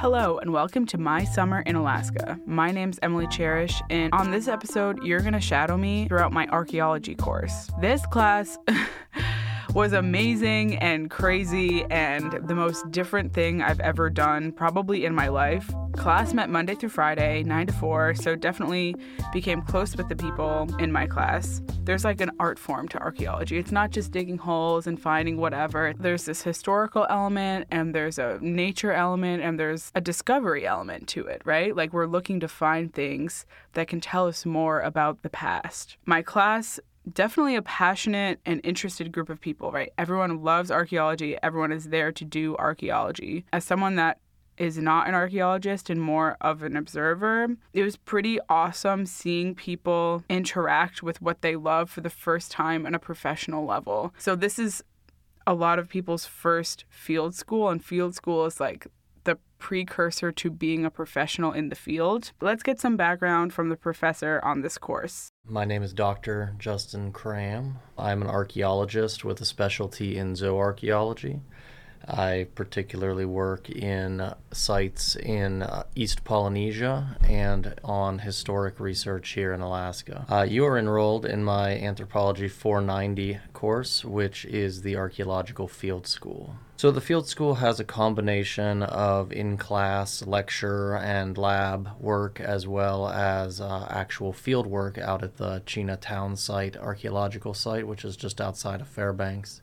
Hello, and welcome to My Summer in Alaska. My name's Emily Cherish, and on this episode, you're to shadow me throughout my archaeology course. This class. was amazing and crazy and the most different thing I've ever done, probably in my life. Class met Monday through Friday, 9 to 4, so definitely became close with the people in my class. There's like an art form to archaeology. It's not just digging holes and finding whatever. There's this historical element and there's a nature element and there's a discovery element to it, right? Like we're looking to find things that can tell us more about the past. My class definitely a passionate and interested group of people, right? Everyone loves archaeology. Everyone is there to do archaeology. As someone that is not an archaeologist and more of an observer, it was pretty awesome seeing people interact with what they love for the first time on a professional level. So, this is a lot of people's first field school, and field school is like precursor to being a professional in the field. Let's get some background from the professor on this course. My name is Dr. Justin Cramb. I'm an archaeologist with a specialty in zooarchaeology. I particularly work in sites in uh, East Polynesia and on historic research here in Alaska. Uh, you are enrolled in my Anthropology 490 course, which is the Archaeological Field School. So, the field school has a combination of in class lecture and lab work as well as uh, actual field work out at the Chena Town site, archaeological site, which is just outside of Fairbanks.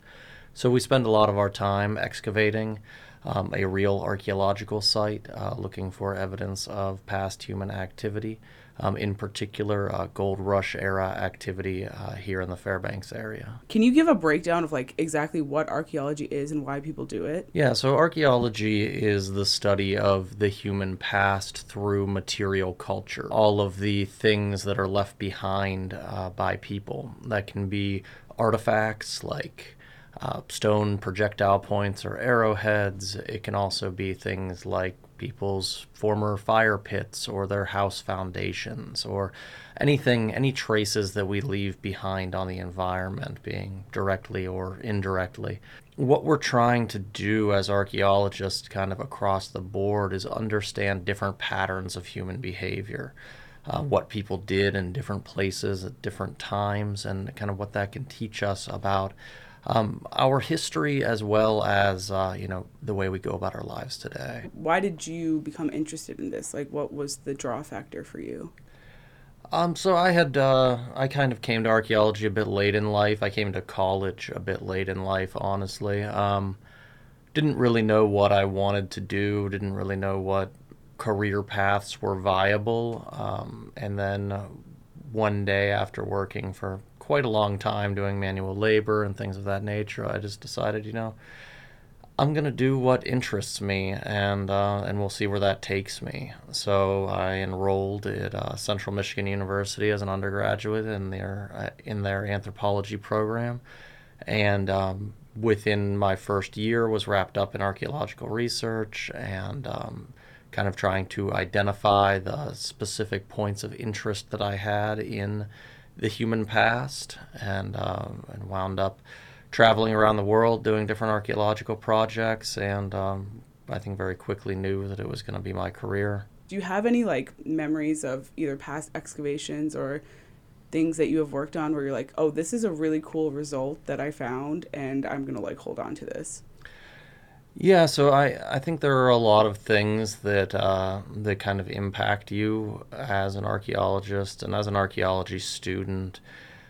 So we spend a lot of our time excavating um, a real archaeological site, uh, looking for evidence of past human activity, um, in particular uh, gold rush era activity uh, here in the Fairbanks area. Can you give a breakdown of like exactly what archaeology is and why people do it? Yeah, so archaeology is the study of the human past through material culture, all of the things that are left behind uh, by people. That can be artifacts like uh, stone projectile points or arrowheads. It can also be things like people's former fire pits or their house foundations or anything, any traces that we leave behind on the environment, being directly or indirectly. What we're trying to do as archaeologists, kind of across the board, is understand different patterns of human behavior. Uh, what people did in different places at different times, and kind of what that can teach us about um, our history as well as uh, you know the way we go about our lives today. Why did you become interested in this? Like, what was the draw factor for you? Um, so I had uh, I kind of came to archaeology a bit late in life. I came to college a bit late in life, honestly. Um, didn't really know what I wanted to do. Didn't really know what career paths were viable. Um, and then uh, one day after working for quite a long time doing manual labor and things of that nature, I just decided, you know, I'm gonna do what interests me, and uh, and we'll see where that takes me. So I enrolled at uh, Central Michigan University as an undergraduate in their uh, in their anthropology program, and um, within my first year was wrapped up in archaeological research and um, kind of trying to identify the specific points of interest that I had in the human past and, um, and wound up traveling around the world doing different archaeological projects and um, I think very quickly knew that it was going to be my career. Do you have any like memories of either past excavations or things that you have worked on where you're like, oh, this is a really cool result that I found and I'm going to like hold on to this? Yeah, so I, I think there are a lot of things that uh, that kind of impact you as an archaeologist and as an archaeology student.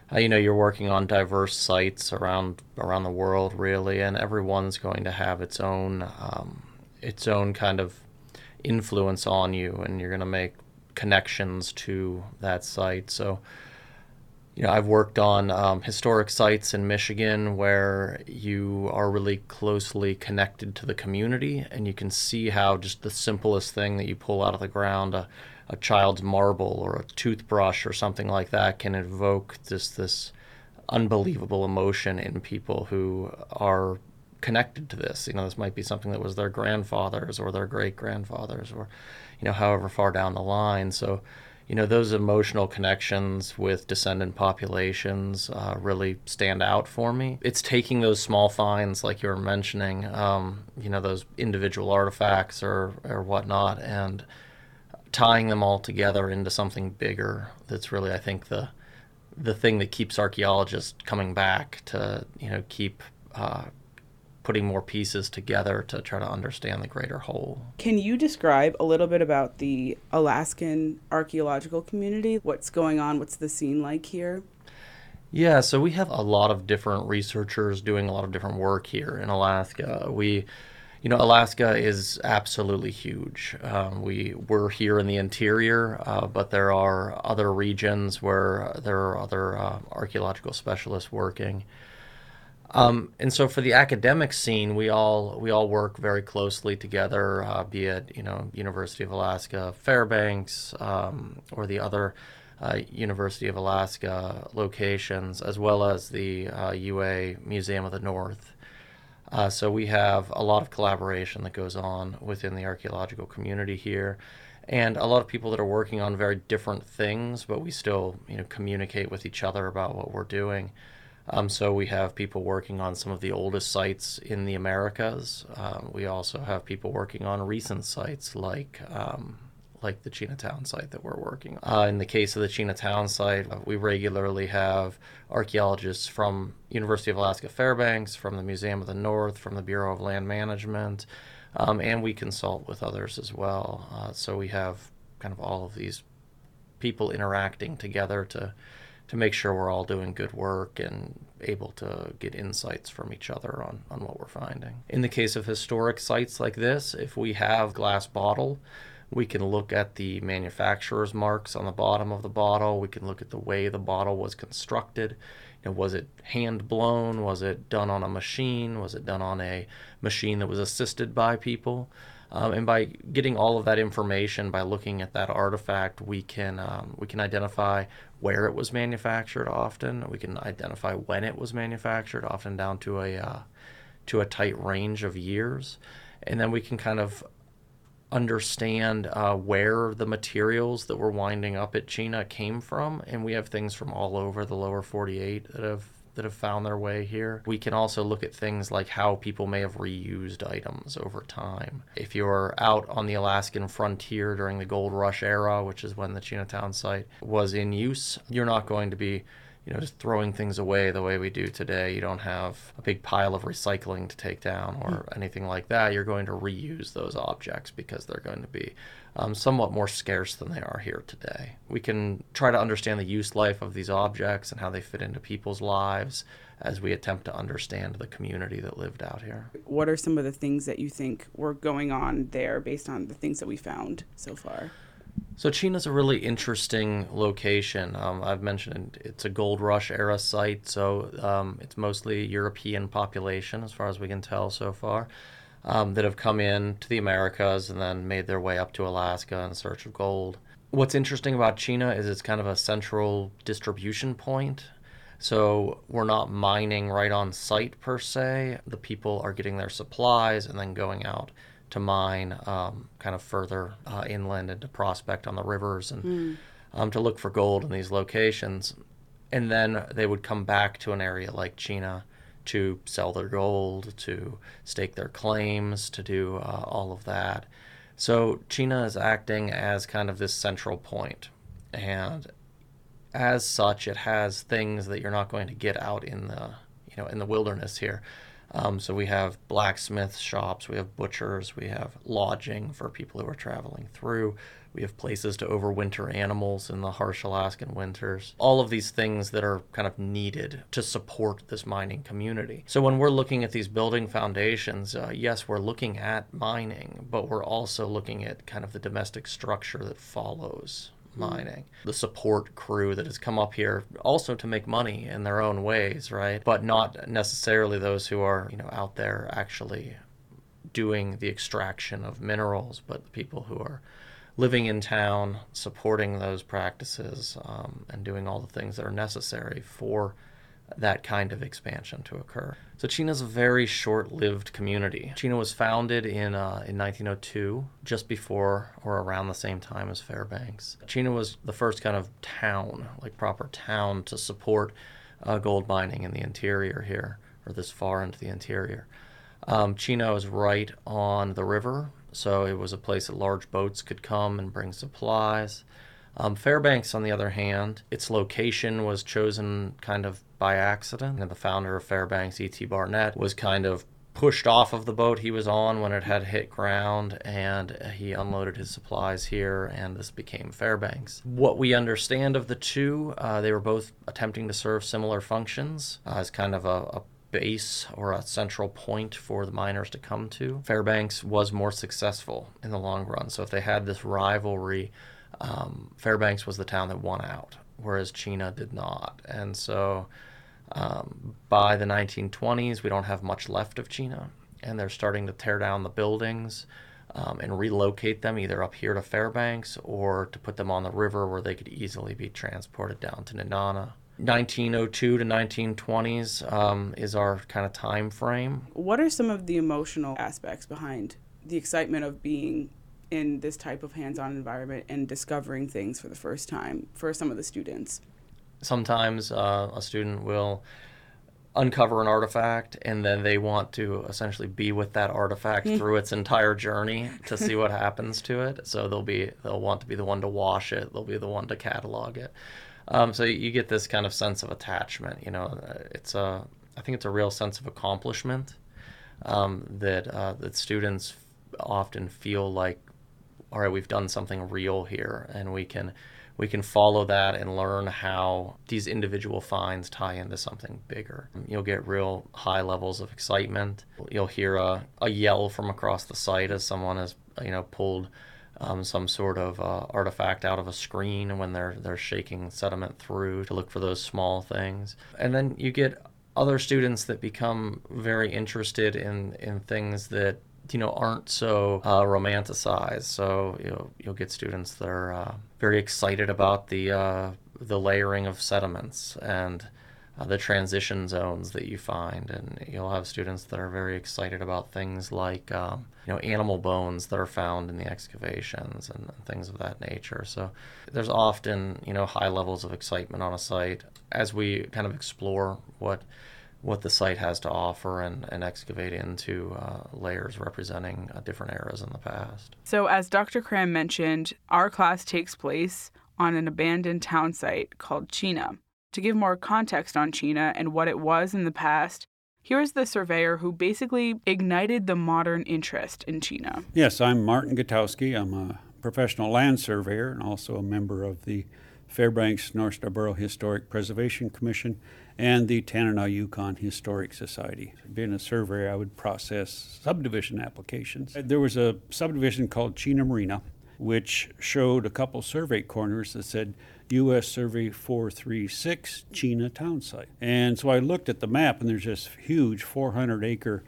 Uh, you know, you're working on diverse sites around around the world, really, and everyone's going to have its own um, its own kind of influence on you, and you're going to make connections to that site. So you know, I've worked on um, historic sites in Michigan where you are really closely connected to the community, and you can see how just the simplest thing that you pull out of the ground, a, a child's marble or a toothbrush or something like that, can evoke this this unbelievable emotion in people who are connected to this. You know, this might be something that was their grandfathers or their great grandfathers or, you know, however far down the line. So you know, those emotional connections with descendant populations uh, really stand out for me. It's taking those small finds, like you were mentioning, um, you know, those individual artifacts or, or whatnot, and tying them all together into something bigger. That's really, I think, the the thing that keeps archaeologists coming back to, you know, keep uh, putting more pieces together to try to understand the greater whole. Can you describe a little bit about the Alaskan archaeological community? What's going on? What's the scene like here? Yeah, so we have a lot of different researchers doing a lot of different work here in Alaska. We, you know, Alaska is absolutely huge. Um, we we're here in the interior, uh, but there are other regions where there are other uh, archaeological specialists working. Um, and so for the academic scene, we all we all work very closely together, uh, be it you know University of Alaska Fairbanks um, or the other uh, University of Alaska locations, as well as the uh, UA Museum of the North. Uh, so we have a lot of collaboration that goes on within the archaeological community here, and a lot of people that are working on very different things, but we still you know communicate with each other about what we're doing. Um, so we have people working on some of the oldest sites in the Americas. Um, we also have people working on recent sites like um, like the Chena town site that we're working on. Uh, in the case of the Chena town site, uh, we regularly have archaeologists from University of Alaska Fairbanks, from the Museum of the North, from the Bureau of Land Management, um, and we consult with others as well. Uh, so we have kind of all of these people interacting together to to make sure we're all doing good work and able to get insights from each other on, on what we're finding. In the case of historic sites like this, if we have glass bottle, we can look at the manufacturer's marks on the bottom of the bottle. We can look at the way the bottle was constructed. You know, was it hand blown? Was it done on a machine? Was it done on a machine that was assisted by people? Um, and by getting all of that information, by looking at that artifact, we can um, we can identify where it was manufactured. Often, we can identify when it was manufactured, often down to a uh, to a tight range of years, and then we can kind of understand uh, where the materials that were winding up at Chena came from. And we have things from all over the lower 48 that have that have found their way here. We can also look at things like how people may have reused items over time. If you're out on the Alaskan frontier during the gold rush era, which is when the Chena town site was in use, you're not going to be you know, just throwing things away the way we do today. You don't have a big pile of recycling to take down or mm. anything like that. You're going to reuse those objects because they're going to be um, somewhat more scarce than they are here today. We can try to understand the use life of these objects and how they fit into people's lives as we attempt to understand the community that lived out here. What are some of the things that you think were going on there based on the things that we found so far? So Chena's a really interesting location. Um, I've mentioned it's a gold rush era site, so um, it's mostly European population as far as we can tell so far um, that have come in to the Americas and then made their way up to Alaska in search of gold. What's interesting about Chena is it's kind of a central distribution point. So we're not mining right on site per se. The people are getting their supplies and then going out to mine um, kind of further uh, inland and to prospect on the rivers and mm. um, to look for gold in these locations. And then they would come back to an area like Chena to sell their gold, to stake their claims, to do uh, all of that. So Chena is acting as kind of this central point, and as such, it has things that you're not going to get out in the you know in the wilderness here. Um, so we have blacksmith shops, we have butchers, we have lodging for people who are traveling through. We have places to overwinter animals in the harsh Alaskan winters. All of these things that are kind of needed to support this mining community. So when we're looking at these building foundations, uh, yes, we're looking at mining, but we're also looking at kind of the domestic structure that follows mining. The support crew that has come up here also to make money in their own ways, right? But not necessarily those who are, you know, out there actually doing the extraction of minerals, but the people who are living in town, supporting those practices, um, and doing all the things that are necessary for that kind of expansion to occur. So Chena's a very short-lived community. Chena was founded in uh, in 1902, just before or around the same time as Fairbanks. Chena was the first kind of town, like proper town, to support uh, gold mining in the interior here, or this far into the interior. Um, Chena is right on the river, so it was a place that large boats could come and bring supplies. Um, Fairbanks, on the other hand, its location was chosen kind of by accident. And the founder of Fairbanks, E.T. Barnette, was kind of pushed off of the boat he was on when it had hit ground and he unloaded his supplies here and this became Fairbanks. What we understand of the two, uh, they were both attempting to serve similar functions uh, as kind of a, a base or a central point for the miners to come to. Fairbanks was more successful in the long run. So if they had this rivalry, um, Fairbanks was the town that won out, whereas Chena did not. And so um, by the 1920s, we don't have much left of Chena, and they're starting to tear down the buildings. Um, and relocate them either up here to Fairbanks or to put them on the river where they could easily be transported down to Nenana. 1902 to 1920s um, is our kind of time frame. What are some of the emotional aspects behind the excitement of being in this type of hands-on environment and discovering things for the first time for some of the students? Sometimes uh, a student will uncover an artifact and then they want to essentially be with that artifact through its entire journey to see what happens to it so they'll be they'll want to be the one to wash it they'll be the one to catalog it um, so you get this kind of sense of attachment. You know, uh, it's a I think it's a real sense of accomplishment um, that uh, that students often feel like, all right, we've done something real here, and we can we can follow that and learn how these individual finds tie into something bigger. You'll get real high levels of excitement. You'll hear a, a yell from across the site as someone has you know pulled um, some sort of uh, artifact out of a screen when they're they're shaking sediment through to look for those small things. And then you get other students that become very interested in in things that you know aren't so uh, romanticized. So you know, you'll get students that are uh, very excited about the uh, the layering of sediments and uh, the transition zones that you find, and you'll have students that are very excited about things like um, you know animal bones that are found in the excavations and, things of that nature. So there's often you know high levels of excitement on a site as we kind of explore what what the site has to offer and, and excavate into uh, layers representing uh, different eras in the past. So, as Dr. Cramb mentioned, our class takes place on an abandoned town site called Chena. To give more context on Chena and what it was in the past, here is the surveyor who basically ignited the modern interest in Chena. Yes, I'm Martin Gutoski. I'm a professional land surveyor and also a member of the Fairbanks North Star Borough Historic Preservation Commission and the Tanana Yukon Historic Society. Being a surveyor, I would process subdivision applications. There was a subdivision called Chena Marina, which showed a couple survey corners that said U.S. Survey 436 Chena Town Site. And so I looked at the map, and there's this huge 400 acre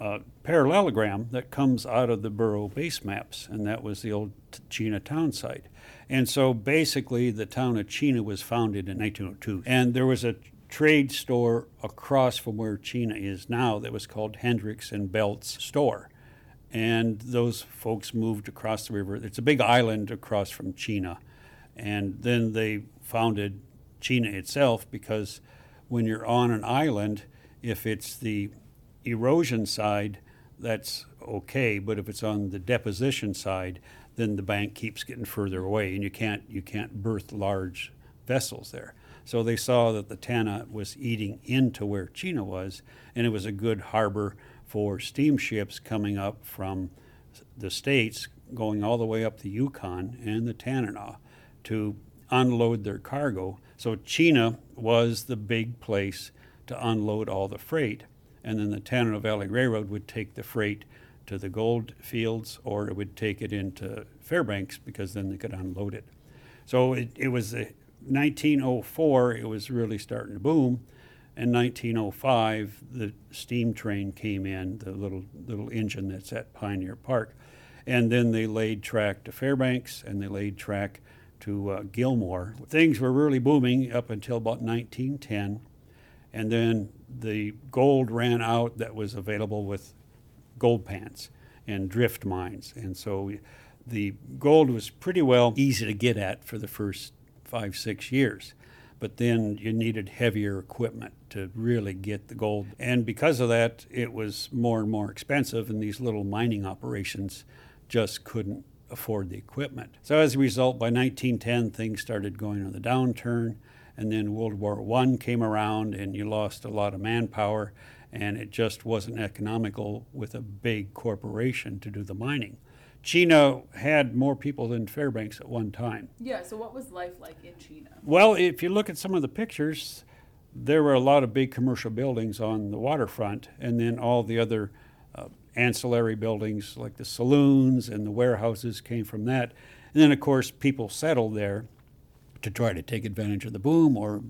uh, parallelogram that comes out of the borough base maps, and that was the old Chena Town Site. And so basically, the town of Chena was founded in 1902. And there was a trade store across from where Chena is now that was called Hendricks and Belts Store. And those folks moved across the river. It's a big island across from Chena and then they founded Chena itself because when you're on an island, if it's the erosion side, that's okay. But if it's on the deposition side, then the bank keeps getting further away, and you can't you can't berth large vessels there. So they saw that the Tana was eating into where Chena was, and it was a good harbor for steamships coming up from the states, going all the way up the Yukon and the Tanana to unload their cargo. So Chena was the big place to unload all the freight. And then the Tanana Valley Railroad would take the freight to the gold fields or it would take it into Fairbanks because then they could unload it. So it, it was a, 1904, it was really starting to boom. In 1905, the steam train came in, the little little engine that's at Pioneer Park, and then they laid track to Fairbanks and they laid track to uh, Gilmore. Things were really booming up until about 1910. And then the gold ran out that was available with gold pans and drift mines. And so the gold was pretty well easy to get at for the first five, six years. But then you needed heavier equipment to really get the gold. And because of that, it was more and more expensive, and these little mining operations just couldn't afford the equipment. So as a result, by 1910, things started going on the downturn, and then World War I came around, and you lost a lot of manpower, and it just wasn't economical with a big corporation to do the mining. Chena had more people than Fairbanks at one time. Yeah, so what was life like in Chena? Well, if you look at some of the pictures, there were a lot of big commercial buildings on the waterfront, and then all the other ancillary buildings like the saloons and the warehouses came from that. And then, of course, people settled there to try to take advantage of the boom or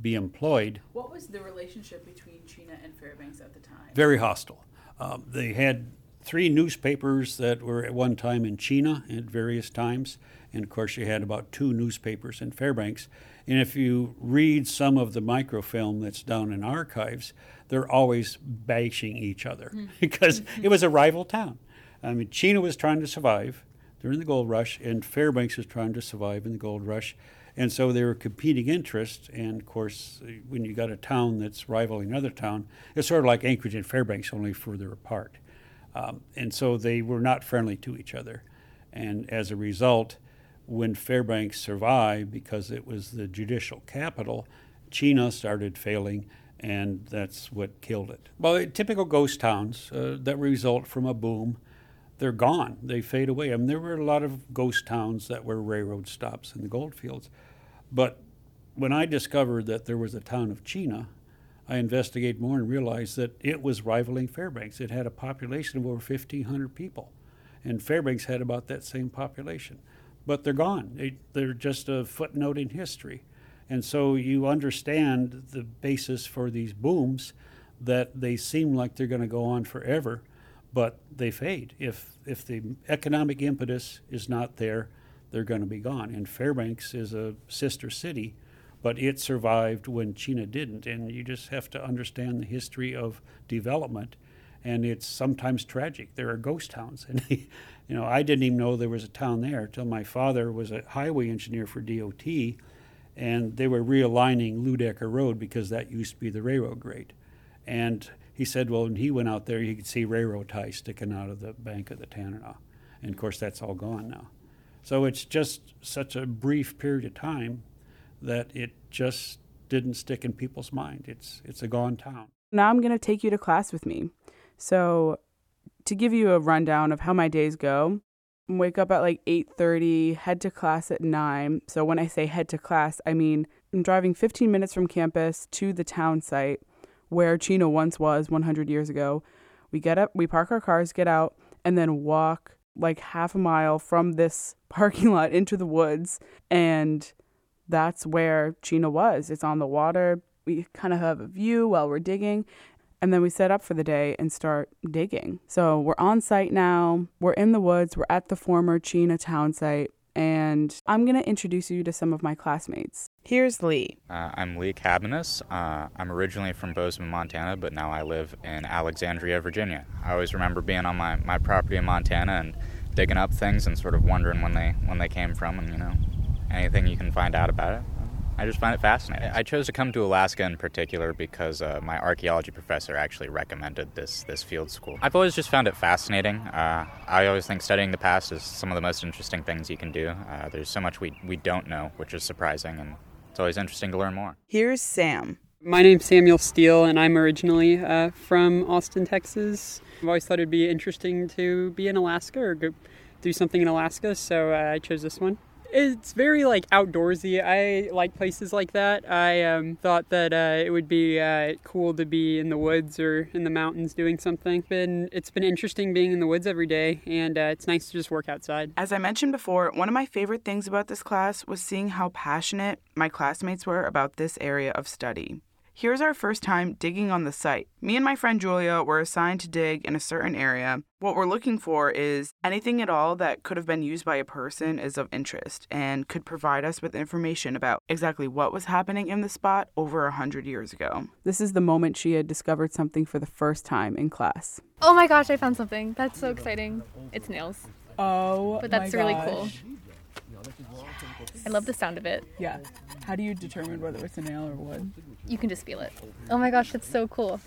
be employed. What was the relationship between Chena and Fairbanks at the time? Very hostile. Um, they had three newspapers that were at one time in Chena at various times. And of course, you had about two newspapers in Fairbanks. And if you read some of the microfilm that's down in archives, they're always bashing each other mm-hmm. because it was a rival town. I mean, Chena was trying to survive during the gold rush, and Fairbanks was trying to survive in the gold rush. And so they were competing interests. And of course, when you got a town that's rivaling another town, it's sort of like Anchorage and Fairbanks, only further apart. Um, and so they were not friendly to each other. And as a result, when Fairbanks survived, because it was the judicial capital, Chena started failing, and that's what killed it. Well, typical ghost towns uh, that result from a boom, they're gone. They fade away. I mean, there were a lot of ghost towns that were railroad stops in the gold fields. But when I discovered that there was a town of Chena, I investigated more and realized that it was rivaling Fairbanks. It had a population of over 1,500 people, and Fairbanks had about that same population. But they're gone. They, they're just a footnote in history. And so you understand the basis for these booms that they seem like they're going to go on forever, but they fade. If, if the economic impetus is not there, they're going to be gone. And Fairbanks is a sister city but it survived when Chena didn't. And you just have to understand the history of development. And it's sometimes tragic. There are ghost towns. And, you know, I didn't even know there was a town there until my father was a highway engineer for DOT. And they were realigning Ludecker Road because that used to be the railroad grade. And he said, well, when he went out there, he could see railroad ties sticking out of the bank of the Tanana. And of course, that's all gone now. So it's just such a brief period of time that it just didn't stick in people's mind. It's it's a gone town. Now I'm going to take you to class with me. So to give you a rundown of how my days go, wake up at like 8:30, head to class at 9. So when I say head to class, I mean I'm driving 15 minutes from campus to the town site where Chena once was 100 years ago. We get up, we park our cars, get out, and then walk like half a mile from this parking lot into the woods and that's where Chena was. It's on the water. We kind of have a view while we're digging. And then we set up for the day and start digging. So we're on site now. We're in the woods. We're at the former Chena town site. And I'm going to introduce you to some of my classmates. Here's Lee. Uh, I'm Lee Cabanis. Uh, I'm originally from Bozeman, Montana, but now I live in Alexandria, Virginia. I always remember being on my, my property in Montana and digging up things and sort of wondering when they when they came from and you know anything you can find out about it. I just find it fascinating. I chose to come to Alaska in particular because uh, my archaeology professor actually recommended this this field school. I've always just found it fascinating. Uh, I always think studying the past is some of the most interesting things you can do. Uh, there's so much we, we don't know, which is surprising, and it's always interesting to learn more. Here's Sam. My name's Samuel Steele, and I'm originally uh, from Austin, Texas. I've always thought it'd be interesting to be in Alaska or go do something in Alaska, so uh, I chose this one it's very like outdoorsy. I like places like that. I um, thought that uh, it would be uh, cool to be in the woods or in the mountains doing something. Been it's been interesting being in the woods every day, and uh, it's nice to just work outside. As I mentioned before, one of my favorite things about this class was seeing how passionate my classmates were about this area of study. Here's our first time digging on the site. Me and my friend Julia were assigned to dig in a certain area. What we're looking for is anything at all that could have been used by a person is of interest and could provide us with information about exactly what was happening in the spot over a hundred years ago. This is the moment she had discovered something for the first time in class. Oh my gosh, I found something. That's so exciting. It's nails. Oh, But that's really cool. I love the sound of it. Yeah. How do you determine whether it's a nail or wood? You can just feel it. Oh my gosh, that's so cool.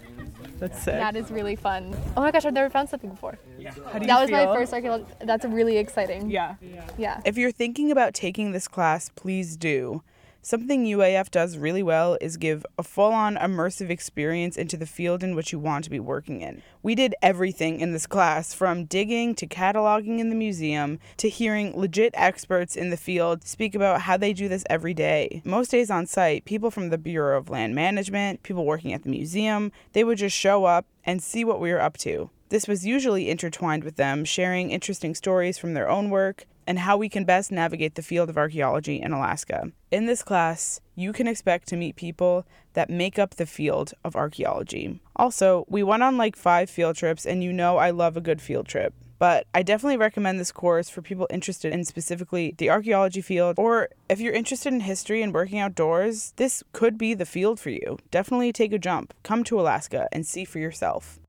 That's sick. That is really fun. Oh my gosh, I've never found something before. How do you That was my first archaeology. That's really exciting. Yeah. Yeah. If you're thinking about taking this class, please do. Something UAF does really well is give a full on immersive experience into the field in which you want to be working in. We did everything in this class from digging to cataloging in the museum to hearing legit experts in the field speak about how they do this every day. Most days on site, people from the Bureau of Land Management, people working at the museum, they would just show up and see what we were up to. This was usually intertwined with them sharing interesting stories from their own work and how we can best navigate the field of archaeology in Alaska. In this class, you can expect to meet people that make up the field of archaeology. Also, we went on like five field trips, and you know I love a good field trip. But I definitely recommend this course for people interested in specifically the archaeology field, or if you're interested in history and working outdoors, this could be the field for you. Definitely take a jump, come to Alaska, and see for yourself.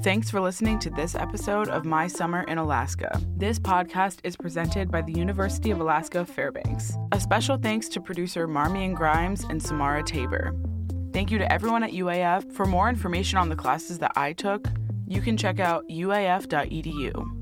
Thanks for listening to this episode of My Summer in Alaska. This podcast is presented by the University of Alaska Fairbanks. A special thanks to producer Marmian Grimes and Samara Tabor. Thank you to everyone at UAF. For more information on the classes that I took, you can check out uaf.edu.